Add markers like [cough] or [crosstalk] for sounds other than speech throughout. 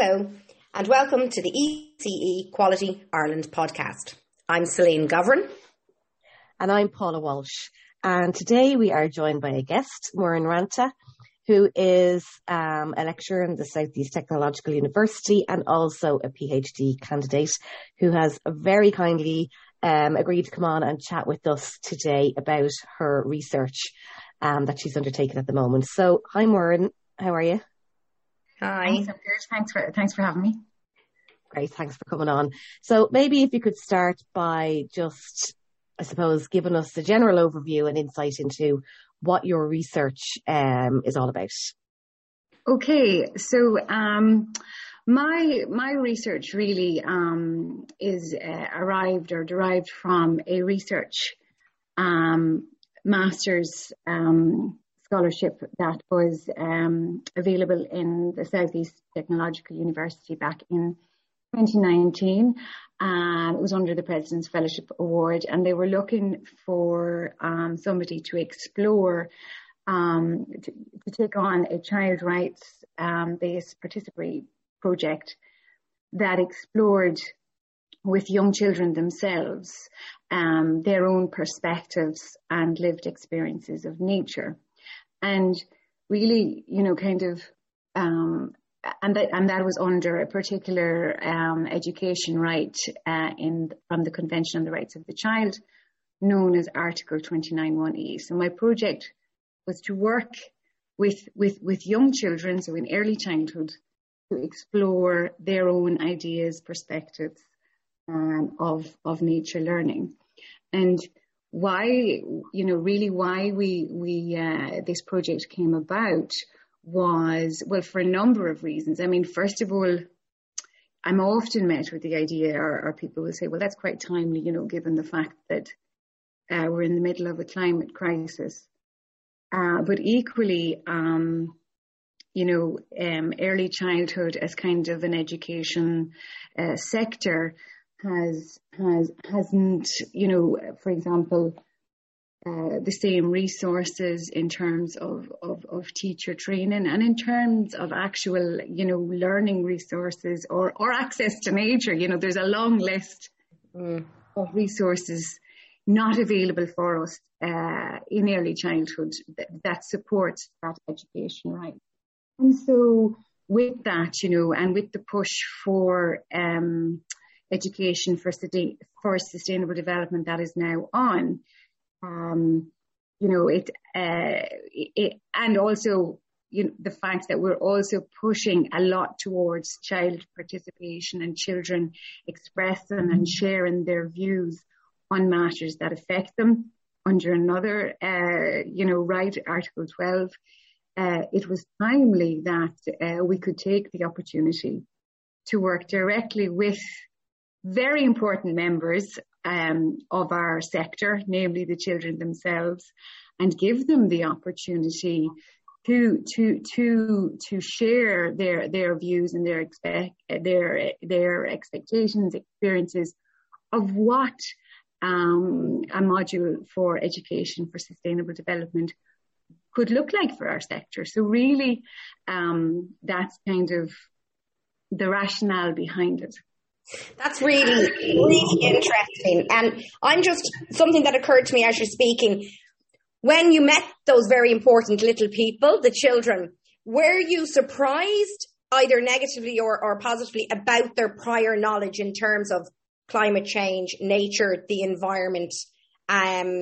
Hello, and welcome to the ECE Quality Ireland podcast. I'm Celine Govern. And I'm Paula Walsh. And today we are joined by a guest, Muireann Ranta, who is um, a lecturer in the Southeast Technological University and also a PhD candidate who has very kindly um, agreed to come on and chat with us today about her research um, that she's undertaken at the moment. So, hi, Muireann. How are you? Hi. Thanks, Thanks for thanks for having me. Great, thanks for coming on. So maybe if you could start by just, I suppose, giving us a general overview and insight into what your research um, is all about. Okay, so um, my my research really um, is uh, arrived or derived from a research um, master's um, scholarship that was um, available in the Southeast Technological University back in 2019. Uh, it was under the President's Fellowship Award, and they were looking for um, somebody to explore, um, to, to, take on a child rights um, based participatory project that explored with young children themselves um, their own perspectives and lived experiences of nature and really, you know, kind of, um, and that and that was under a particular um, education right uh, in from the Convention on the Rights of the Child, known as Article 29.1e. So my project was to work with with with young children, so in early childhood, to explore their own ideas, perspectives um, of of nature learning, and why, you know, really why we, we, uh, this project came about was, well, for a number of reasons. I mean, first of all, I'm often met with the idea, or, or people will say, well, that's quite timely, you know, given the fact that uh, we're in the middle of a climate crisis. Uh, but equally, um, you know, um, early childhood as kind of an education uh, sector has has hasn't you know for example uh, the same resources in terms of, of, of teacher training and in terms of actual you know learning resources or or access to nature you know there's a long list mm. of resources not available for us uh, in early childhood that, that supports that education right and so with that you know and with the push for um, education for, for sustainable development that is now on. Um, you know, it, uh, it, and also, you know, the fact that we're also pushing a lot towards child participation and children expressing and sharing their views on matters that affect them under another, uh, you know, right, Article 12. Uh, it was timely that uh, we could take the opportunity to work directly with very important members um, of our sector, namely the children themselves, and give them the opportunity to to to to share their their views and their expect their their expectations, experiences of what um, a module for education for sustainable development could look like for our sector. So really, um, that's kind of the rationale behind it. That's really, really interesting. And I'm just something that occurred to me as you're speaking. When you met those very important little people, the children, were you surprised either negatively or, or positively about their prior knowledge in terms of climate change, nature, the environment? Um,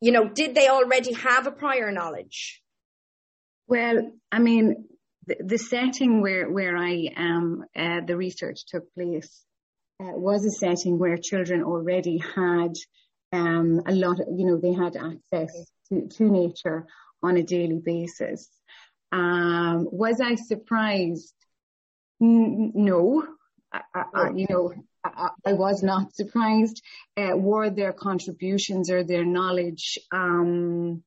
you know, did they already have a prior knowledge? Well, I mean, the, the setting where, where I am, uh, the research took place uh, was a setting where children already had um, a lot of, you know, they had access to, to nature on a daily basis. Um, was I surprised? N- no, I, I, you know, I, I, was not surprised. Uh, were their contributions or their knowledge? Um,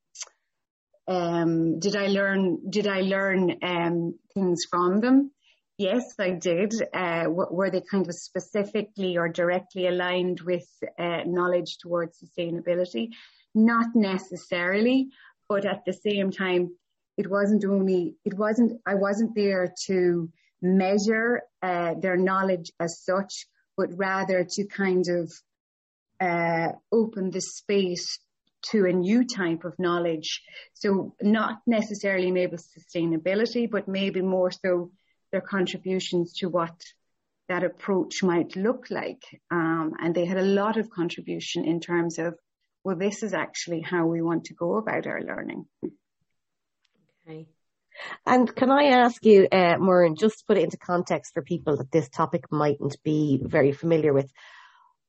um, did I learn? Did I learn um, things from them? Yes, I did. Uh, were they kind of specifically or directly aligned with uh, knowledge towards sustainability? Not necessarily, but at the same time, it wasn't only, it wasn't, I wasn't there to measure uh, their knowledge as such, but rather to kind of uh, open the space to a new type of knowledge. So not necessarily maybe sustainability, but maybe more so their contributions to what that approach might look like. Um, and they had a lot of contribution in terms of, well, this is actually how we want to go about our learning. Okay. And can I ask you, uh, Muireann, just to put it into context for people that this topic mightn't be very familiar with,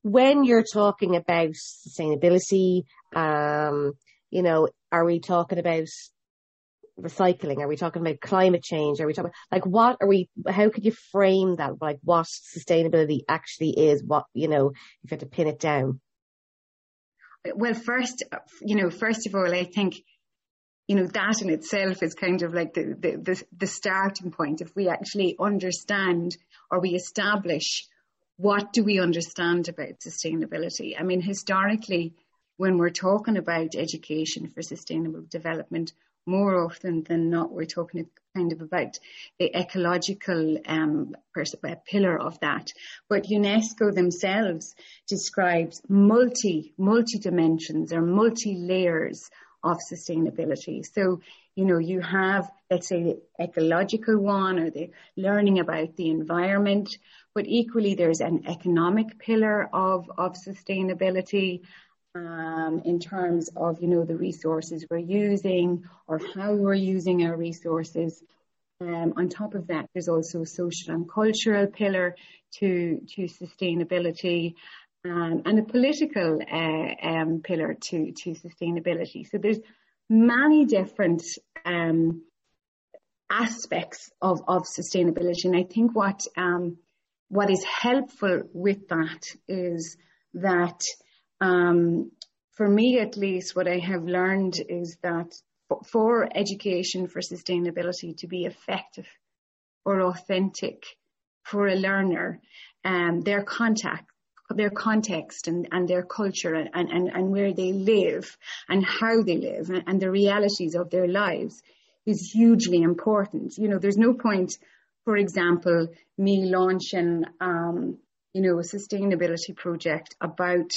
when you're talking about sustainability, um, you know, are we talking about recycling? Are we talking about climate change? Are we talking like what are we? How could you frame that? Like what sustainability actually is? What you know, if you had to pin it down. Well, first, you know, first of all, I think you know that in itself is kind of like the the the, the starting point. If we actually understand or we establish what do we understand about sustainability? I mean, historically, when we're talking about education for sustainable development, more often than not, we're talking kind of about the ecological um, uh, pillar of that. But UNESCO themselves describes multi, multi dimensions or multi layers of sustainability. So, you know, you have, let's say, the ecological one or the learning about the environment, but equally there's an economic pillar of, of sustainability. Um, in terms of you know the resources we're using or how we're using our resources. Um, on top of that, there's also a social and cultural pillar to to sustainability, um, and a political uh, um, pillar to, to sustainability. So there's many different um, aspects of, of sustainability. And I think what, um, what is helpful with that is that, um, for me at least, what I have learned is that for, education for sustainability to be effective or authentic for a learner, um, their contact their context and, and their culture and, and, and where they live and how they live and, and the realities of their lives is hugely important. You know, there's no point, for example, me launching, um, you know, a sustainability project about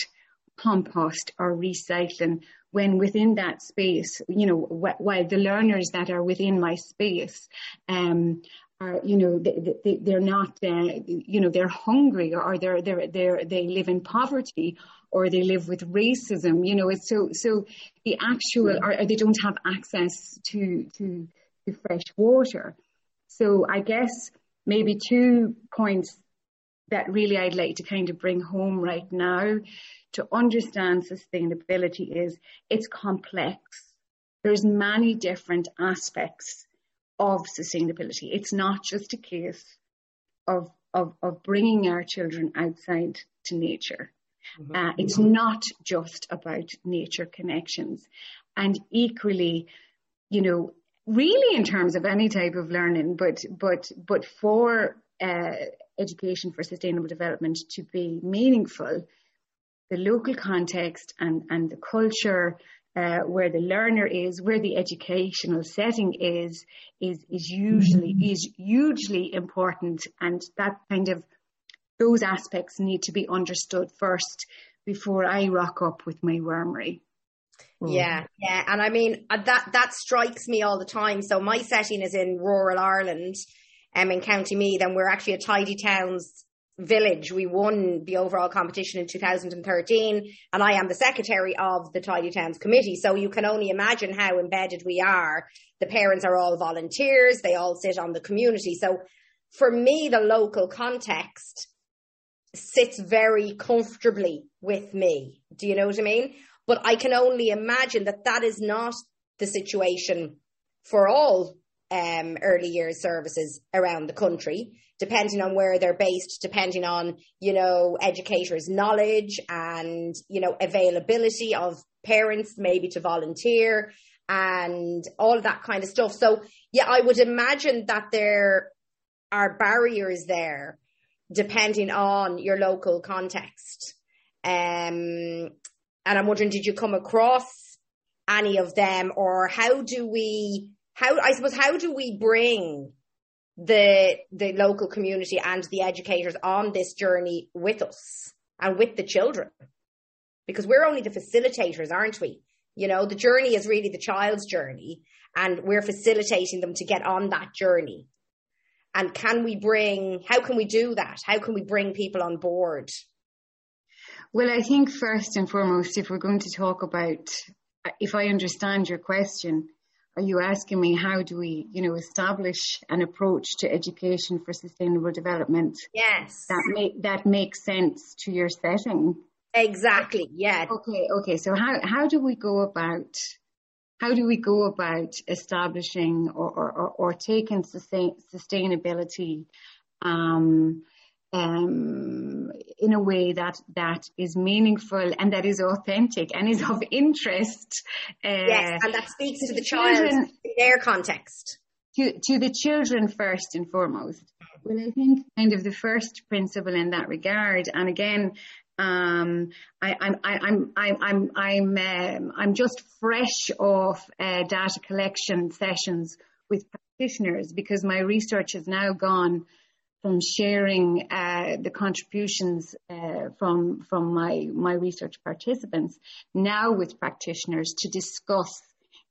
compost or recycling when within that space, you know, while the learners that are within my space um, are, you know, they, they, are not, uh, you know, they're hungry or they're, they're, they're, they live in poverty or they live with racism, you know, it's so, so the actual, or, they don't have access to, to, to fresh water. So I guess maybe two points that really I'd like to kind of bring home right now to understand sustainability is it's complex. There's many different aspects of sustainability. It's not just a case of, of, of bringing our children outside to nature. Mm-hmm. Uh, it's not just about nature connections. And equally, you know, really in terms of any type of learning, but, but, but for uh, education for sustainable development to be meaningful, the local context and, and the culture uh, where the learner is, where the educational setting is, is, is usually, mm-hmm. is hugely important. And that kind of, those aspects need to be understood first before I rock up with my wormery. Yeah, yeah. And I mean, uh, that, that strikes me all the time. So my setting is in rural Ireland, um, in County Meath, and we're actually a tidy towns village. We won the overall competition in 2013 and I am the secretary of the Tidy Towns committee. So you can only imagine how embedded we are. The parents are all volunteers. They all sit on the community. So for me, the local context sits very comfortably with me. Do you know what I mean? But I can only imagine that that is not the situation for all um, early years services around the country depending on where they're based, depending on, you know, educators' knowledge and, you know, availability of parents maybe to volunteer and all that kind of stuff. So, yeah, I would imagine that there are barriers there depending on your local context. Um, and I'm wondering, did you come across any of them or how do we, how, I suppose, how do we bring the the local community and the educators on this journey with us and with the children? Because we're only the facilitators aren't we? You know the journey is really the child's journey and we're facilitating them to get on that journey. And can we bring how can we do that? How can we bring people on board? Well i think first and foremost if we're going to talk about if i understand your question are you asking me how do we, you know, establish an approach to education for sustainable development? Yes. That make that makes sense to your setting. Exactly. Yeah. Okay. Okay. So how how do we go about how do we go about establishing or or, or taking sustain, sustainability um, um, in a way that that is meaningful and that is authentic and is of interest. Uh, yes, and that speaks to the child children, in their context. To, to the children first and foremost. Well, I think kind of the first principle in that regard, and again, um, I, I'm, I'm, I'm, I'm, I'm, um, I'm just fresh off uh, data collection sessions with practitioners because my research has now gone from sharing uh, the contributions uh, from from my my research participants now with practitioners to discuss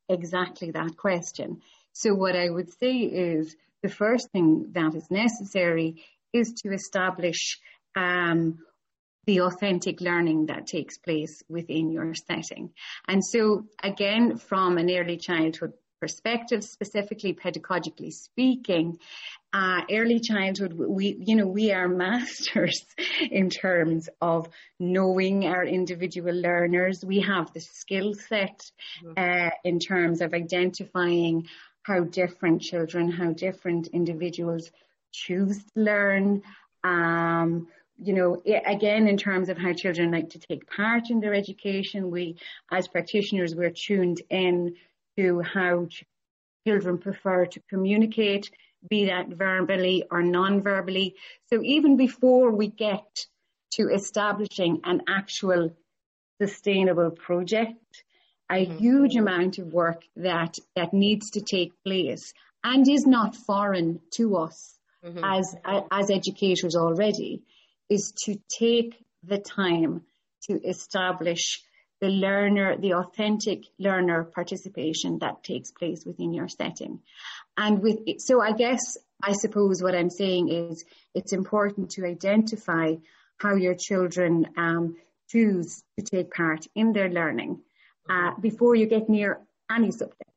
exactly that question. So what I would say is the first thing that is necessary is to establish um, the authentic learning that takes place within your setting. And so again, from an early childhood perspective, specifically pedagogically speaking, uh, early childhood, we, you know, we are [laughs] masters in terms of knowing our individual learners. We have the skill set mm-hmm. uh, in terms of identifying how different children, how different individuals choose to learn. Um, you know, again, in terms of how children like to take part in their education, we, as practitioners, we're tuned in to how children prefer to communicate, be that verbally or non-verbally. So even before we get to establishing an actual sustainable project, a mm-hmm. huge amount of work that, that needs to take place and is not foreign to us mm-hmm. as, as educators already is to take the time to establish the learner, the authentic learner participation that takes place within your setting. And with, so I guess, I suppose what I'm saying is it's important to identify how your children um, choose to take part in their learning uh, before you get near any subject.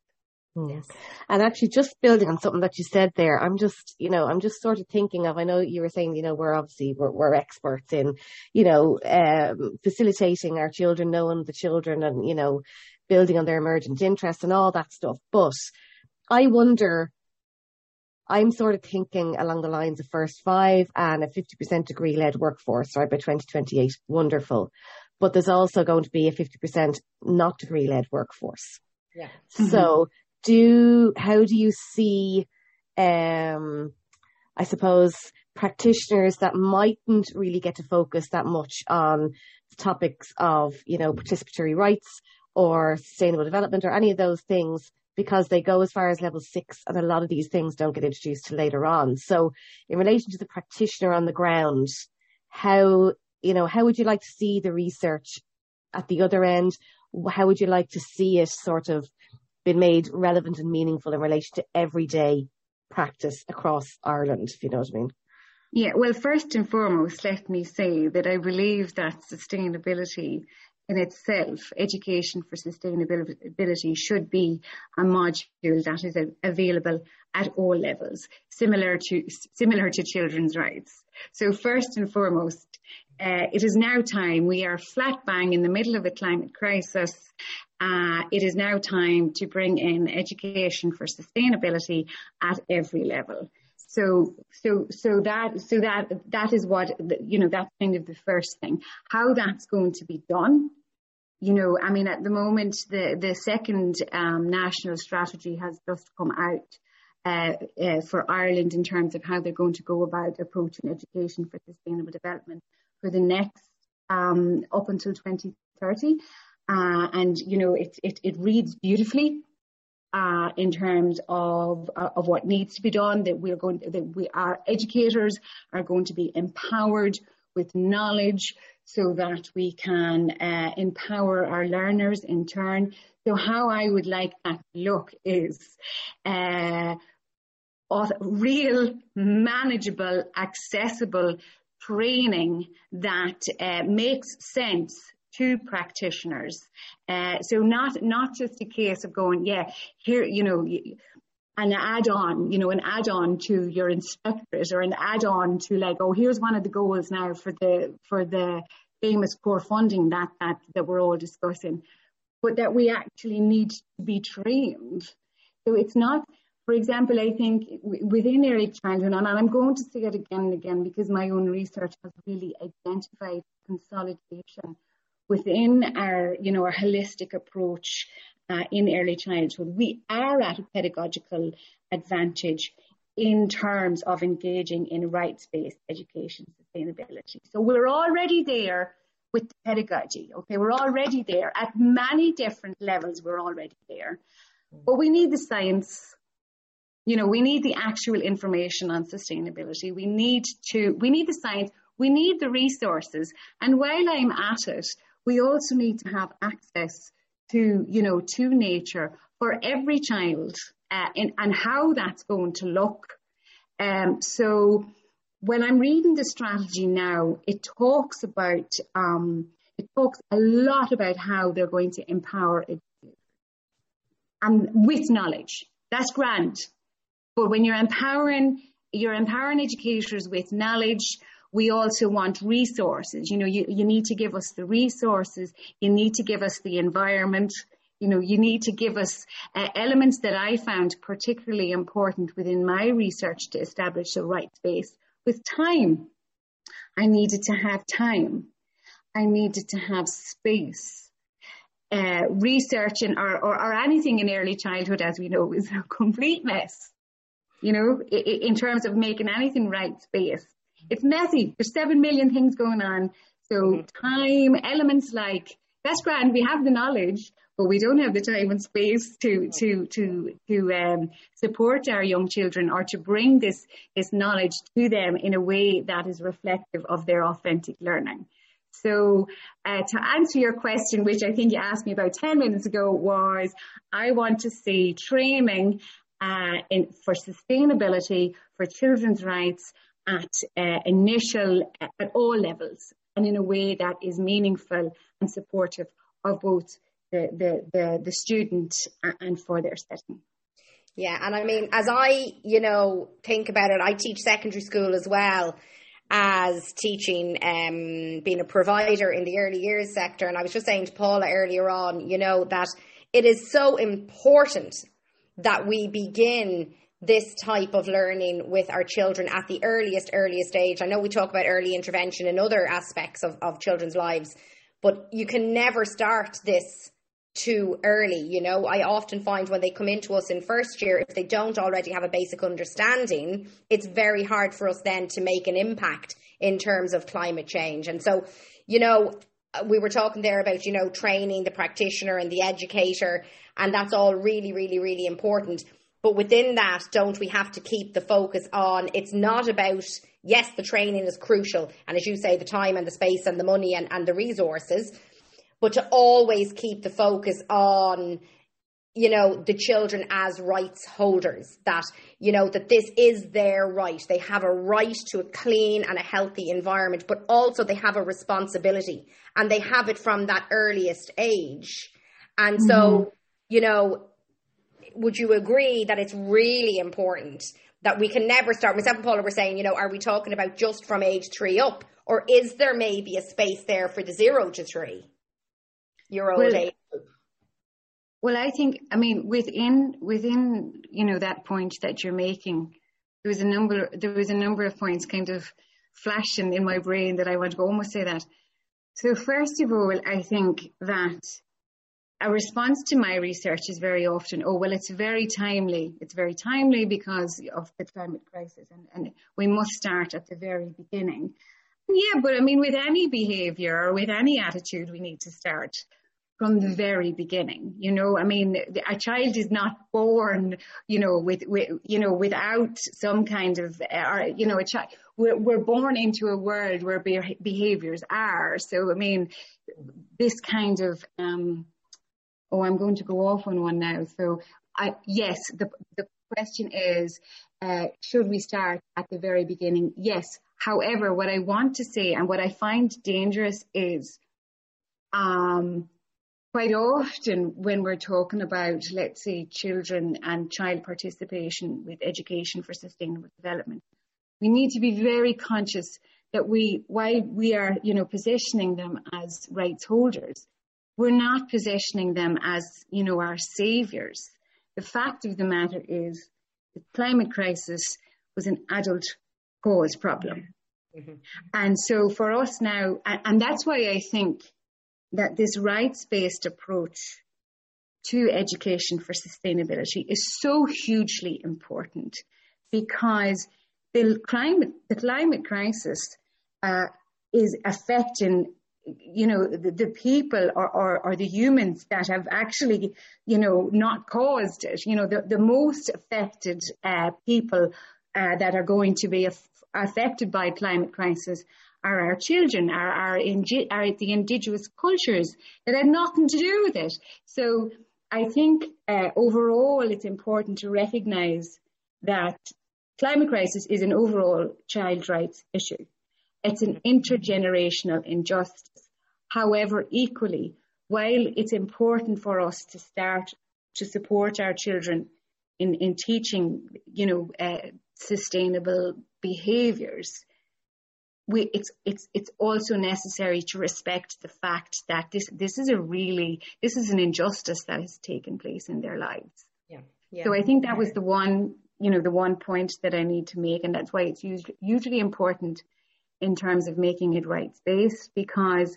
Yes. And actually just building on something that you said there, I'm just, you know, I'm just sort of thinking of, I know you were saying, you know, we're obviously, we're, we're experts in, you know, um, facilitating our children, knowing the children and, you know, building on their emergent interests and all that stuff. But I wonder, I'm sort of thinking along the lines of first five and a 50% degree led workforce, right, by 2028. Wonderful. But there's also going to be a 50% not degree led workforce. Yeah. So do how do you see um I suppose practitioners that mightn't really get to focus that much on the topics of, you know, participatory rights or sustainable development or any of those things because they go as far as level six and a lot of these things don't get introduced till later on. So in relation to the practitioner on the ground, how, you know, how would you like to see the research at the other end? How would you like to see it sort of been made relevant and meaningful in relation to everyday practice across Ireland, if you know what I mean. Yeah, well, first and foremost, let me say that I believe that sustainability in itself, education for sustainability should be a module that is available at all levels, similar to similar to children's rights. So first and foremost, uh, it is now time. We are flat bang in the middle of a climate crisis. Uh, it is now time to bring in education for sustainability at every level. So, so, so that, so that, that is what, you know, that's kind of the first thing. How that's going to be done, you know, I mean, at the moment, the, the second um, national strategy has just come out uh, uh, for Ireland in terms of how they're going to go about approaching education for sustainable development for the next um, up until 2030. Uh, and you know, it, it it reads beautifully. uh, in terms of uh, of what needs to be done. That we're going that we our educators are going to be empowered with knowledge so that we can uh, empower our learners in turn. So how I would like that to look is uh, real, manageable, accessible training that uh, makes sense to practitioners. Uh, so not not just a case of going, yeah, here, you know, an add-on, you know, an add-on to your inspectorate or an add-on to like, oh, here's one of the goals now for the for the famous core funding that that that we're all discussing, but that we actually need to be trained. So it's not, for example, I think within early childhood, and I'm going to say it again and again because my own research has really identified consolidation within our, you know, our holistic approach uh, in early childhood, we are at a pedagogical advantage in terms of engaging in rights-based education sustainability. So we're already there with the pedagogy. Okay, we're already there at many different levels. We're already there, but we need the science. You know, we need the actual information on sustainability. We need to, we need the science. We need the resources. And while I'm at it, we also need to have access to, you know, to nature for every child uh, and how that's going to look. Um, so when I'm reading the strategy now, it talks about, um, it talks a lot about how they're going to empower it and with knowledge. That's grand. But when you're empowering, you're empowering educators with knowledge, we also want resources. You know, you, you need to give us the resources. You need to give us the environment. You know, you need to give us uh, elements that I found particularly important within my research to establish a right space with time. I needed to have time. I needed to have space. Uh, research and or, or, or, anything in early childhood, as we know, is a [laughs] complete mess. You know, in, in terms of making anything right space it's messy. There's seven million things going on. So mm-hmm. time, elements like that's grand. We have the knowledge, but we don't have the time and space to to to to um, support our young children or to bring this this knowledge to them in a way that is reflective of their authentic learning. So uh, to answer your question, which I think you asked me about 10 minutes ago, was I want to see training uh, in, for sustainability, for children's rights, at uh, initial, at all levels, and in a way that is meaningful and supportive of both the, the, the, the student and for their setting. Yeah, and I mean, as I, you know, think about it, I teach secondary school as well as teaching, um, being a provider in the early years sector. And I was just saying to Paula earlier on, you know, that it is so important that we begin this type of learning with our children at the earliest, earliest age. I know we talk about early intervention and other aspects of, of children's lives, but you can never start this too early. You know, I often find when they come into us in first year, if they don't already have a basic understanding, it's very hard for us then to make an impact in terms of climate change. And so, you know, we were talking there about, you know, training the practitioner and the educator, and that's all really, really, really important. But within that, don't we have to keep the focus on it's not about, yes, the training is crucial. And as you say, the time and the space and the money and, and the resources, but to always keep the focus on, you know, the children as rights holders, that, you know, that this is their right. They have a right to a clean and a healthy environment, but also they have a responsibility and they have it from that earliest age. And so, mm-hmm. you know, would you agree that it's really important that we can never start? Myself and Paula were saying, you know, are we talking about just from age three up, or is there maybe a space there for the zero to three year old well, age? Well, I think, I mean, within within you know that point that you're making, there was a number there was a number of points kind of flashing in my brain that I want to almost say that. So first of all, I think that a response to my research is very often, oh, well, it's very timely. It's very timely because of the climate crisis, and, and we must start at the very beginning. Yeah, but I mean, with any behavior or with any attitude, we need to start from the very beginning. You know, I mean, a child is not born, you know, with, with you know, without some kind of, or, you know, a child, we're, we're born into a world where be- behaviors are. So, I mean, this kind of, um, oh, I'm going to go off on one now. So, I, yes, the, the question is, uh, should we start at the very beginning? Yes. However, what I want to say and what I find dangerous is, um, quite often when we're talking about, let's say, children and child participation with education for sustainable development, we need to be very conscious that we, while we are, you know, positioning them as rights holders, we're not positioning them as, you know, our saviors. The fact of the matter is the climate crisis was an adult cause problem. Mm-hmm. And so for us now, and that's why I think that this rights-based approach to education for sustainability is so hugely important because the climate, the climate crisis uh, is affecting you know the, the people or, or, or, the humans that have actually you know not caused it you know the, the most affected uh, people uh, that are going to be af- affected by climate crisis are our children are, are, indi- are the indigenous cultures that had nothing to do with it so i think uh, overall it's important to recognize that climate crisis is an overall child rights issue. It's an intergenerational injustice. However, equally, while it's important for us to start to support our children in, in teaching, you know, uh, sustainable behaviours, we, it's, it's, it's also necessary to respect the fact that this, this is a really, this is an injustice that has taken place in their lives. Yeah. yeah. So I think that was the one you know, the one point that I need to make. And that's why it's hugely important in terms of making it rights based because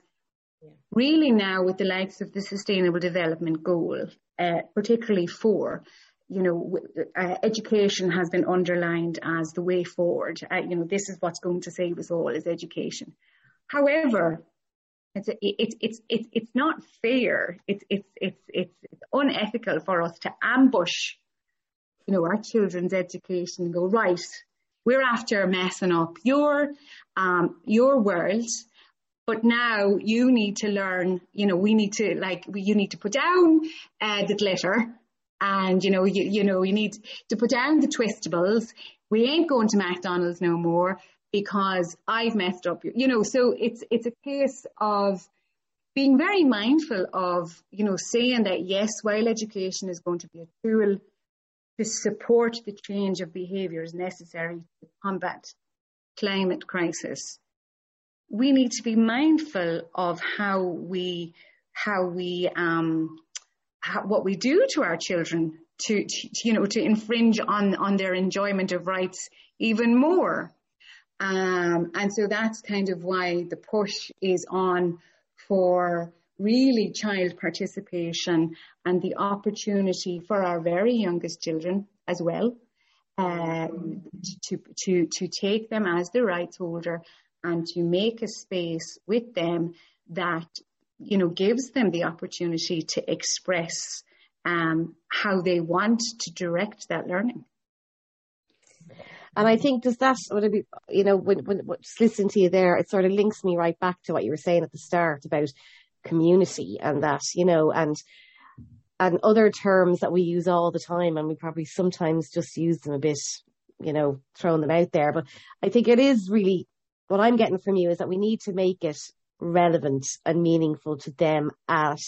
yeah. really now with the likes of the sustainable development goal, uh, particularly for you know, uh, education has been underlined as the way forward. Uh, you know, this is what's going to save us all is education. However, it's, it's, it's, it's, it's not fair. It's, it's, it's, it's unethical for us to ambush you know, our children's education and go, right, we're after messing up your, um, your world. But now you need to learn, you know, we need to like, you need to put down uh, the glitter and, you know, you, you know, you need to put down the twistables. We ain't going to McDonald's no more because I've messed up, you know, so it's, it's a case of, being very mindful of, you know, saying that yes, while education is going to be a tool to support the change of behaviours necessary to combat climate crisis. We need to be mindful of how we, how we, um, how, what we do to our children to, to, you know, to infringe on, on their enjoyment of rights even more. Um, and so that's kind of why the push is on for really child participation and the opportunity for our very youngest children as well uh, to, to, to take them as the rights holder and to make a space with them that you know gives them the opportunity to express um, how they want to direct that learning. And I think does that would it be you know when when just listening to you there, it sort of links me right back to what you were saying at the start about community and that, you know, and and other terms that we use all the time and we probably sometimes just use them a bit, you know, throwing them out there. But I think it is really what I'm getting from you is that we need to make it relevant and meaningful to them at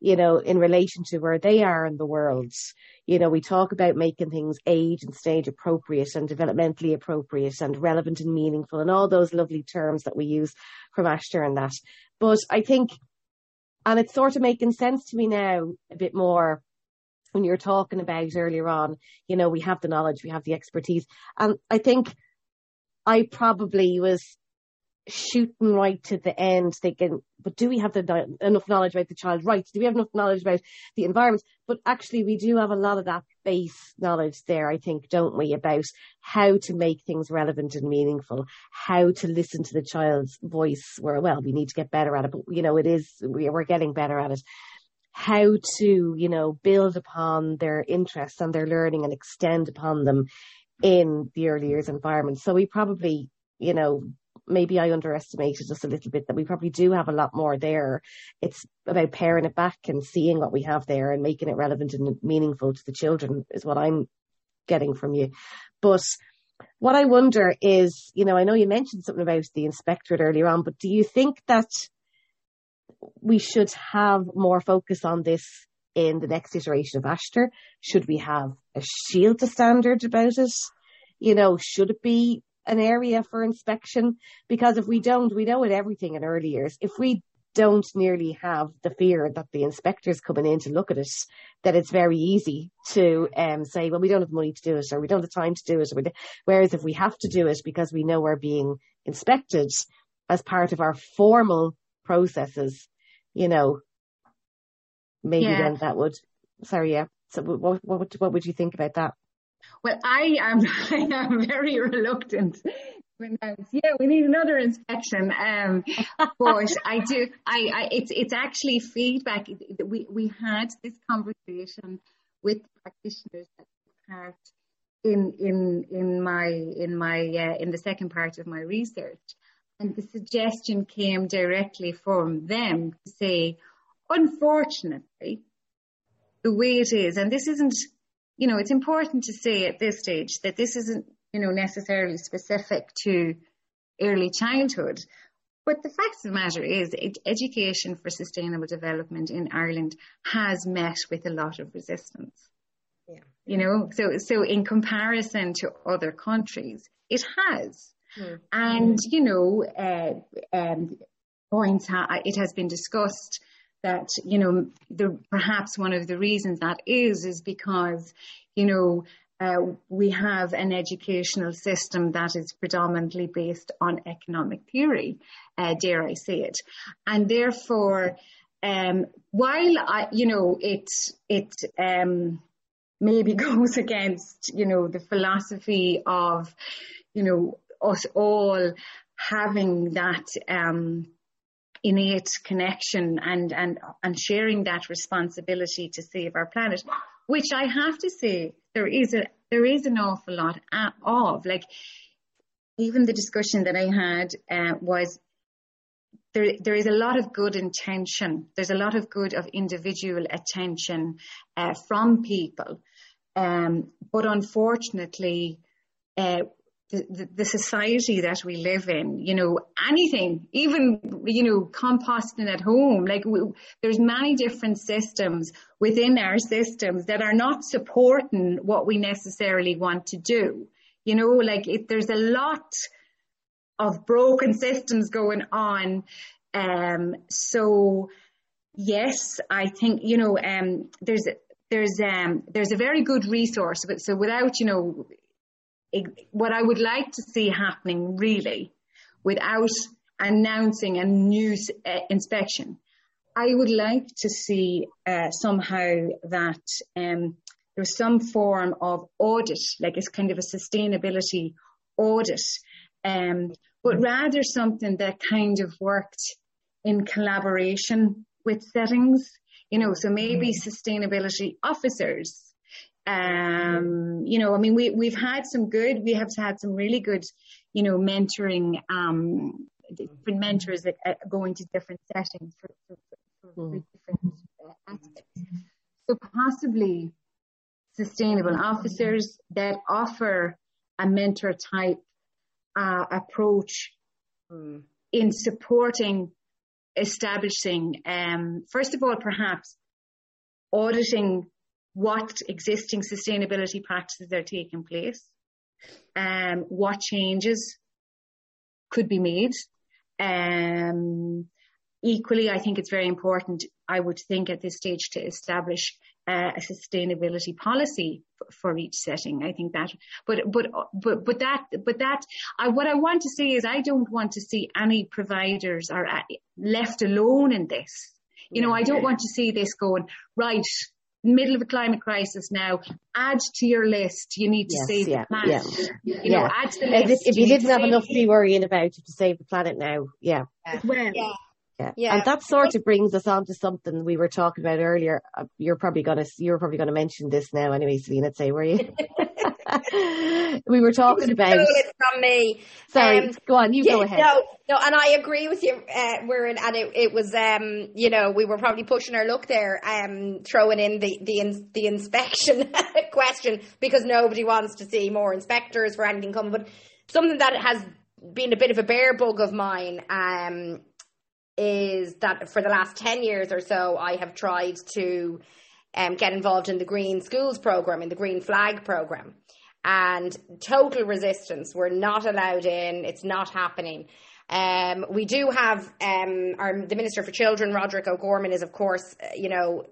you know, in relation to where they are in the world. You know, we talk about making things age and stage appropriate and developmentally appropriate and relevant and meaningful and all those lovely terms that we use from Aistear and that. But I think and it's sort of making sense to me now a bit more when you're talking about earlier on, you know, we have the knowledge, we have the expertise. And I think I probably was shooting right to the end thinking, but do we have the, enough knowledge about the child rights? Do we have enough knowledge about the environment? But actually we do have a lot of that base knowledge there, I think, don't we, about how to make things relevant and meaningful, how to listen to the child's voice where, well, we need to get better at it, but you know, it is, we're getting better at it. how to, you know, build upon their interests and their learning and extend upon them in the early years environment. So we probably, you know, maybe I underestimated just a little bit that we probably do have a lot more there. It's about paring it back and seeing what we have there and making it relevant and meaningful to the children is what I'm getting from you. But what I wonder is, you know, I know you mentioned something about the inspectorate earlier on, but do you think that we should have more focus on this in the next iteration of Aistear? Should we have a Síolta standard about it? You know, should it be an area for inspection? Because if we don't, we know it everything in early years. If we don't nearly have the fear that the inspectors coming in to look at it, that it's very easy to um, say, well, we don't have money to do it or we don't have time to do it. Whereas if we have to do it because we know we're being inspected as part of our formal processes, you know, maybe yeah. then that would, sorry, yeah. So what, what, what would you think about that? Well, I am, [laughs] I am very reluctant yeah, we need another inspection. Um, but I do, I, I, it's, it's actually feedback. We, we had this conversation with practitioners that part in, in, in my, in my, uh, in the second part of my research. And the suggestion came directly from them to say, unfortunately, the way it is, and this isn't, you know, it's important to say at this stage that this isn't, you know, necessarily specific to early childhood. But the fact of the matter is, education for sustainable development in Ireland has met with a lot of resistance. Yeah. You know, so so in comparison to other countries, it has. Mm. And, you know, uh, um, points, ha- it has been discussed that, you know, the, perhaps one of the reasons that is, is because, you know, uh, we have an educational system that is predominantly based on economic theory, uh, dare I say it. And therefore, um, while I, you know, it, it, um, maybe [laughs] goes against, you know, the philosophy of, you know, us all having that um, innate connection and, and, and sharing that responsibility to save our planet, which I have to say there is a, there is an awful lot of. Like, even the discussion that I had uh, was there, there is a lot of good intention. There's a lot of good of individual attention uh, from people. Um, but unfortunately, uh, the, the, society that we live in, you know, anything, even, you know, composting at home, like we, there's many different systems within our systems that are not supporting what we necessarily want to do. You know, like it, there's a lot of broken systems going on. Um, so yes, I think, you know, um, there's, there's um, there's a very good resource. but So without you know what I would like to see happening really without announcing a new uh, inspection, I would like to see uh, somehow that um, there's some form of audit, like it's kind of a sustainability audit, um, but rather something that kind of worked in collaboration with settings, you know, so maybe mm. sustainability officers um, you know, I mean, we, we've had some good, we have had some really good, you know, mentoring, um, different mentors that uh, go into different settings for, for, for, for mm. different uh, aspects. So possibly sustainable officers that offer a mentor type uh, approach mm. in supporting establishing, um, first of all, perhaps auditing what existing sustainability practices are taking place, um, what changes could be made. Um, equally, I think it's very important, I would think at this stage to establish uh, a sustainability policy for, for, each setting. I think that, but, but, but, but that, but that, I, what I want to say is I don't want to see any providers are uh, left alone in this. You know, I don't want to see this going, right, middle of a climate crisis now, add to your list. You need to yes, save yeah, the planet. Yeah. You know, add to the list. If, if you, you didn't have enough to be worrying about to save the planet now, yeah. Well, yeah. Yeah. yeah. And that sort of brings us on to something we were talking about earlier. Uh, you're probably gonna you're probably gonna mention this now anyway, Selena, say were you? [laughs] [laughs] we were talking about it from me. Sorry, um, go on, you yeah, go ahead. No, no, and I agree with you. Uh, we're in, and it, it was, um, you know, we were probably pushing our luck there, um, throwing in the the the inspection [laughs] question because nobody wants to see more inspectors for anything coming. But something that has been a bit of a bear bug of mine, um, is that for the last ten years or so, I have tried to. Um, get involved in the Green Schools program, in the Green Flag program and total resistance. We're not allowed in. It's not happening. Um, we do have um, our the Minister for Children, Roderick O'Gorman, is of course uh, you know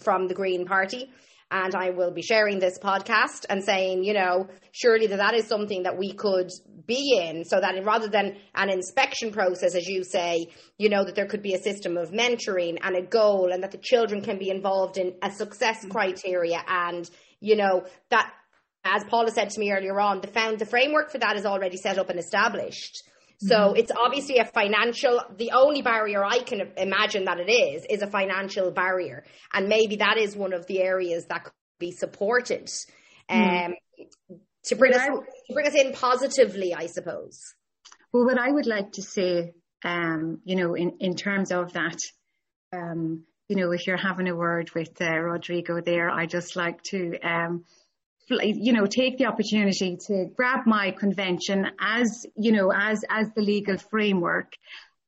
from the Green Party, and I will be sharing this podcast and saying you know surely that that is something that we could be in, so that rather than an inspection process, as you say, you know that there could be a system of mentoring and a goal, and that the children can be involved in a success mm-hmm. criteria, and you know that as Paula said to me earlier on, the found the framework for that is already set up and established. So mm-hmm. it's obviously a financial, the only barrier I can imagine that it is, is a financial barrier. And maybe that is one of the areas that could be supported mm-hmm. um, mm. to, bring us, I, to bring us in positively, I suppose. Well, what I would like to say, um, you know, in, in terms of that, um, you know, if you're having a word with uh, Rodrigo there, I just like to um, you know, take the opportunity to grab my convention as, you know, as, as the legal framework.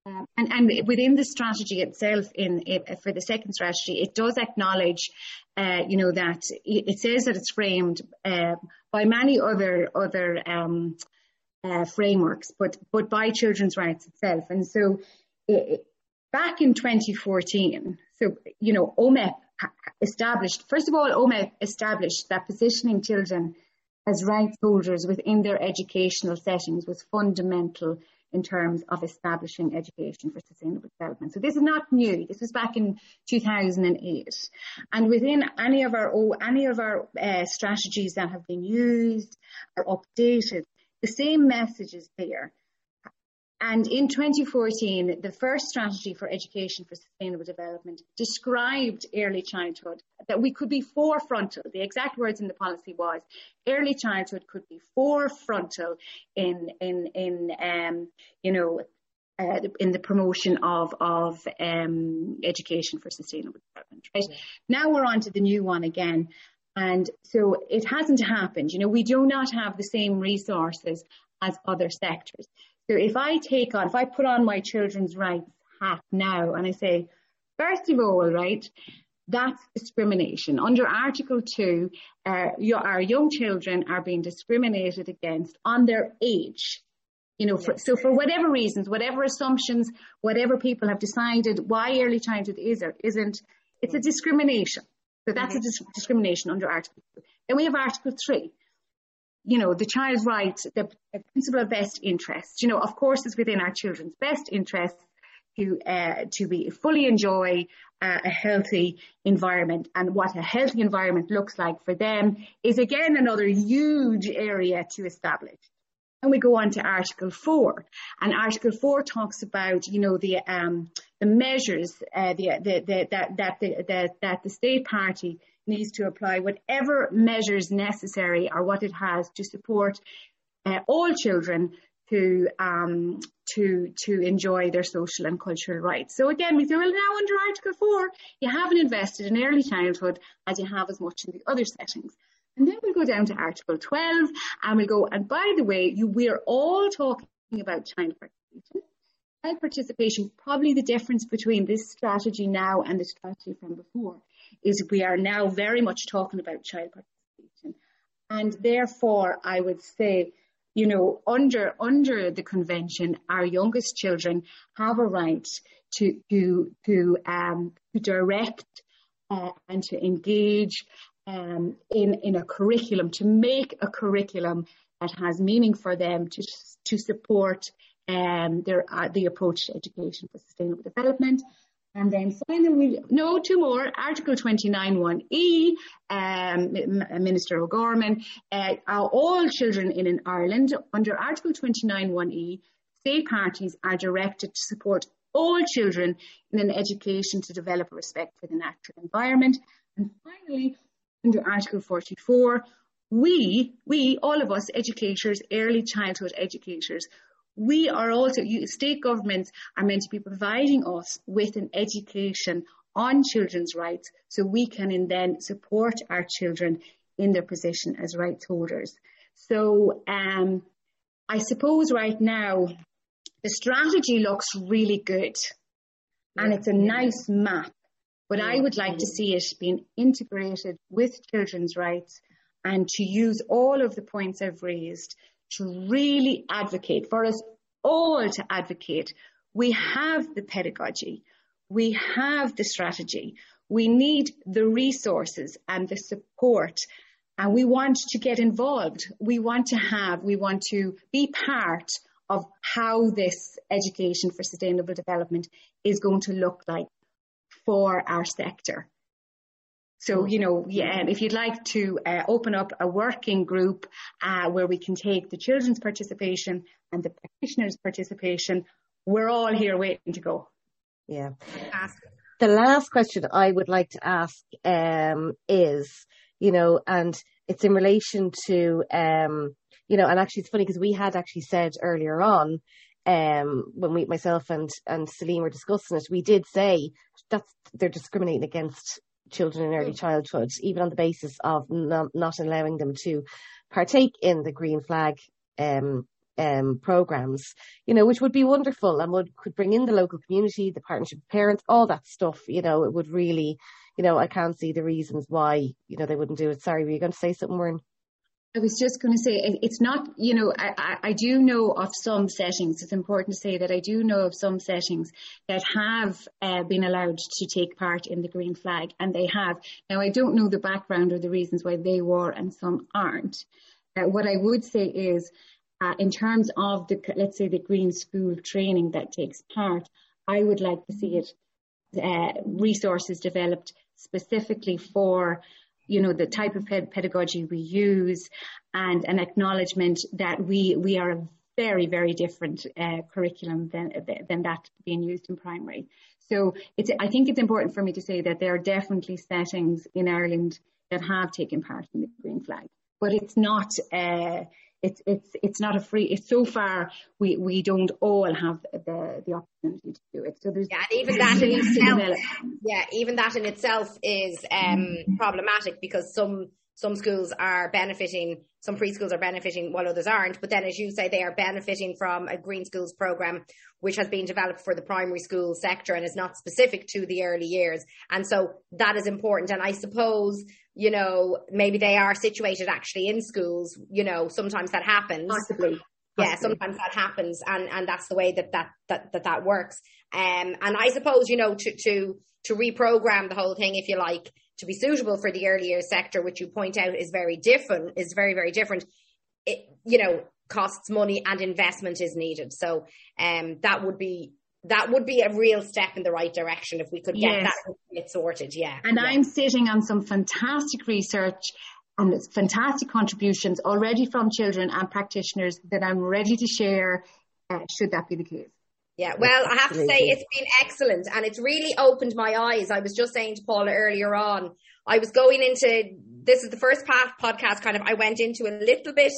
Um, and, and within the strategy itself, in for the second strategy, it does acknowledge, uh, you know, that it says that it's framed uh, by many other other um, uh, frameworks, but but by children's rights itself. And so, it, back in 2014, so you know, OMEP established, first of all, OMEP established that positioning children as rights holders within their educational settings was fundamental in terms of establishing education for sustainable development. So this is not new. This was back in 2008. And within any of our any of our uh, strategies that have been used or updated, the same message is there. And in 2014, the first strategy for education for sustainable development described early childhood, that we could be forefrontal. The exact words in the policy was early childhood could be forefrontal in, in, in, um, you know, uh, in the promotion of, of um, education for sustainable development. Right? Yeah. Now we're on to the new one again. And so it hasn't happened. You know, we do not have the same resources as other sectors. So if I take on, if I put on my children's rights hat now and I say, first of all, right, that's discrimination. Under Article 2, uh, your, our young children are being discriminated against on their age. You know, for, so for whatever reasons, whatever assumptions, whatever people have decided why early childhood is or isn't, it's a discrimination. So that's mm-hmm. a dis- discrimination under Article 2. Then we have Article 3 you know, the child's right, the, principle of best interest. You know, of course, it's within our children's best interest to uh, to be fully enjoy uh, a healthy environment and what a healthy environment looks like for them is again another huge area to establish. And we go on to Article 4, and Article 4 talks about, you know, the um, the measures uh, the, the, the, that that the, that the state party needs to apply whatever measures necessary or what it has to support uh, all children to um, to to enjoy their social and cultural rights. So again, we say, well, now under Article Four, you haven't invested in early childhood as you have as much in the other settings. And then we'll go down to Article 12, and we'll go. And by the way, you, we're all talking about child participation. Child participation, probably the difference between this strategy now and the strategy from before is we are now very much talking about child participation. And therefore, I would say, you know, under, under the convention, our youngest children have a right to, to, to, um, to direct uh, and to engage um, in, in a curriculum, to make a curriculum that has meaning for them to, to support um, their, uh, the approach to education for sustainable development and then finally, no, two more. Article 29.1e, um, Minister O'Gorman, uh, all children in, in Ireland under Article 29.1e, state parties are directed to support all children in an education to develop respect for the natural environment. And finally, under Article 44, we, we, all of us educators, early childhood educators, we are also, state governments are meant to be providing us with an education on children's rights so we can then support our children in their position as rights holders. So um, I suppose right now the strategy looks really good and it's a nice map, but I would like to see it being integrated with children's rights and to use all of the points I've raised to really advocate for us all to advocate. We have the pedagogy. We have the strategy. We need the resources and the support and we want to get involved. We want to have, we want to be part of how this education for sustainable development is going to look like for our sector. So, you know, yeah, if you'd like to uh, open up a working group uh, where we can take the children's participation and the practitioners' participation, we're all here waiting to go. Yeah. The last question I would like to ask um, is, you know, and it's in relation to, um, you know, and actually it's funny because we had actually said earlier on, um, when we, myself and, and Celine were discussing it, we did say that they're discriminating against children in early mm. childhood, even on the basis of not, not allowing them to partake in the green flag, um, um, programs, you know, which would be wonderful and would could bring in the local community, the partnership of parents, all that stuff. You know, it would really, you know, I can't see the reasons why, you know, they wouldn't do it. Sorry, were you going to say something, Muireann? I was just going to say it's not, you know, I, I, do know of some settings. It's important to say that I do know of some settings that have uh, been allowed to take part in the green flag, and they have. Now, I don't know the background or the reasons why they were and some aren't. Uh, what I would say is, uh, in terms of the, let's say, the green school training that takes part, I would like to see it uh, resources developed specifically for you know the type of pedagogy we use and an acknowledgement that we we are a very very different uh, curriculum than than that being used in primary. So it's i think it's important for me to say that there are definitely settings in ireland that have taken part in the green flag but it's not uh, it's it's it's not a free. It's so far we we don't all have the the opportunity to do it. So there's yeah, and even that in itself, yeah, even that in itself is um, problematic because some some schools are benefiting, some preschools are benefiting while others aren't. But then, as you say, they are benefiting from a Green Schools program, which has been developed for the primary school sector and is not specific to the early years. And so that is important. And I suppose, you know, maybe they are situated actually in schools, you know, sometimes that happens. Possibly. Yeah, sometimes that happens, and and that's the way that that that that, that works. Um, and I suppose you know to to to reprogram the whole thing, if you like, to be suitable for the early years sector, which you point out is very different, is very, very different. It, you know, costs money and investment is needed. So, um, that would be, that would be a real step in the right direction if we could get yes. that get sorted. Yeah. And yeah. I'm sitting on some fantastic research and it's fantastic contributions already from children and practitioners that I'm ready to share, uh, should that be the case. Yeah, well, I have to say it's been excellent and it's really opened my eyes. I was just saying to Paula earlier on, I was going into this is the first path podcast kind of I went into a little bit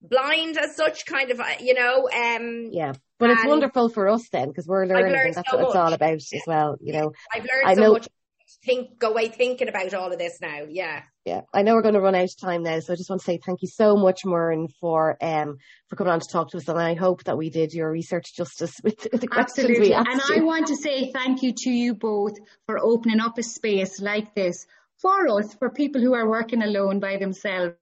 blind as such, kind of, uh, you know. Um, yeah, but it's wonderful for us then because we're learning. That's so what it's all about as well, you know. I've learned I so know, much think go away thinking about all of this now. Yeah. Yeah. I know we're going to run out of time now, so I just want to say thank you so much, Muireann, for um for coming on to talk to us and I hope that we did your research justice with, the questions Absolutely. we asked. And you. I want to say thank you to you both for opening up a space like this for us, for people who are working alone by themselves.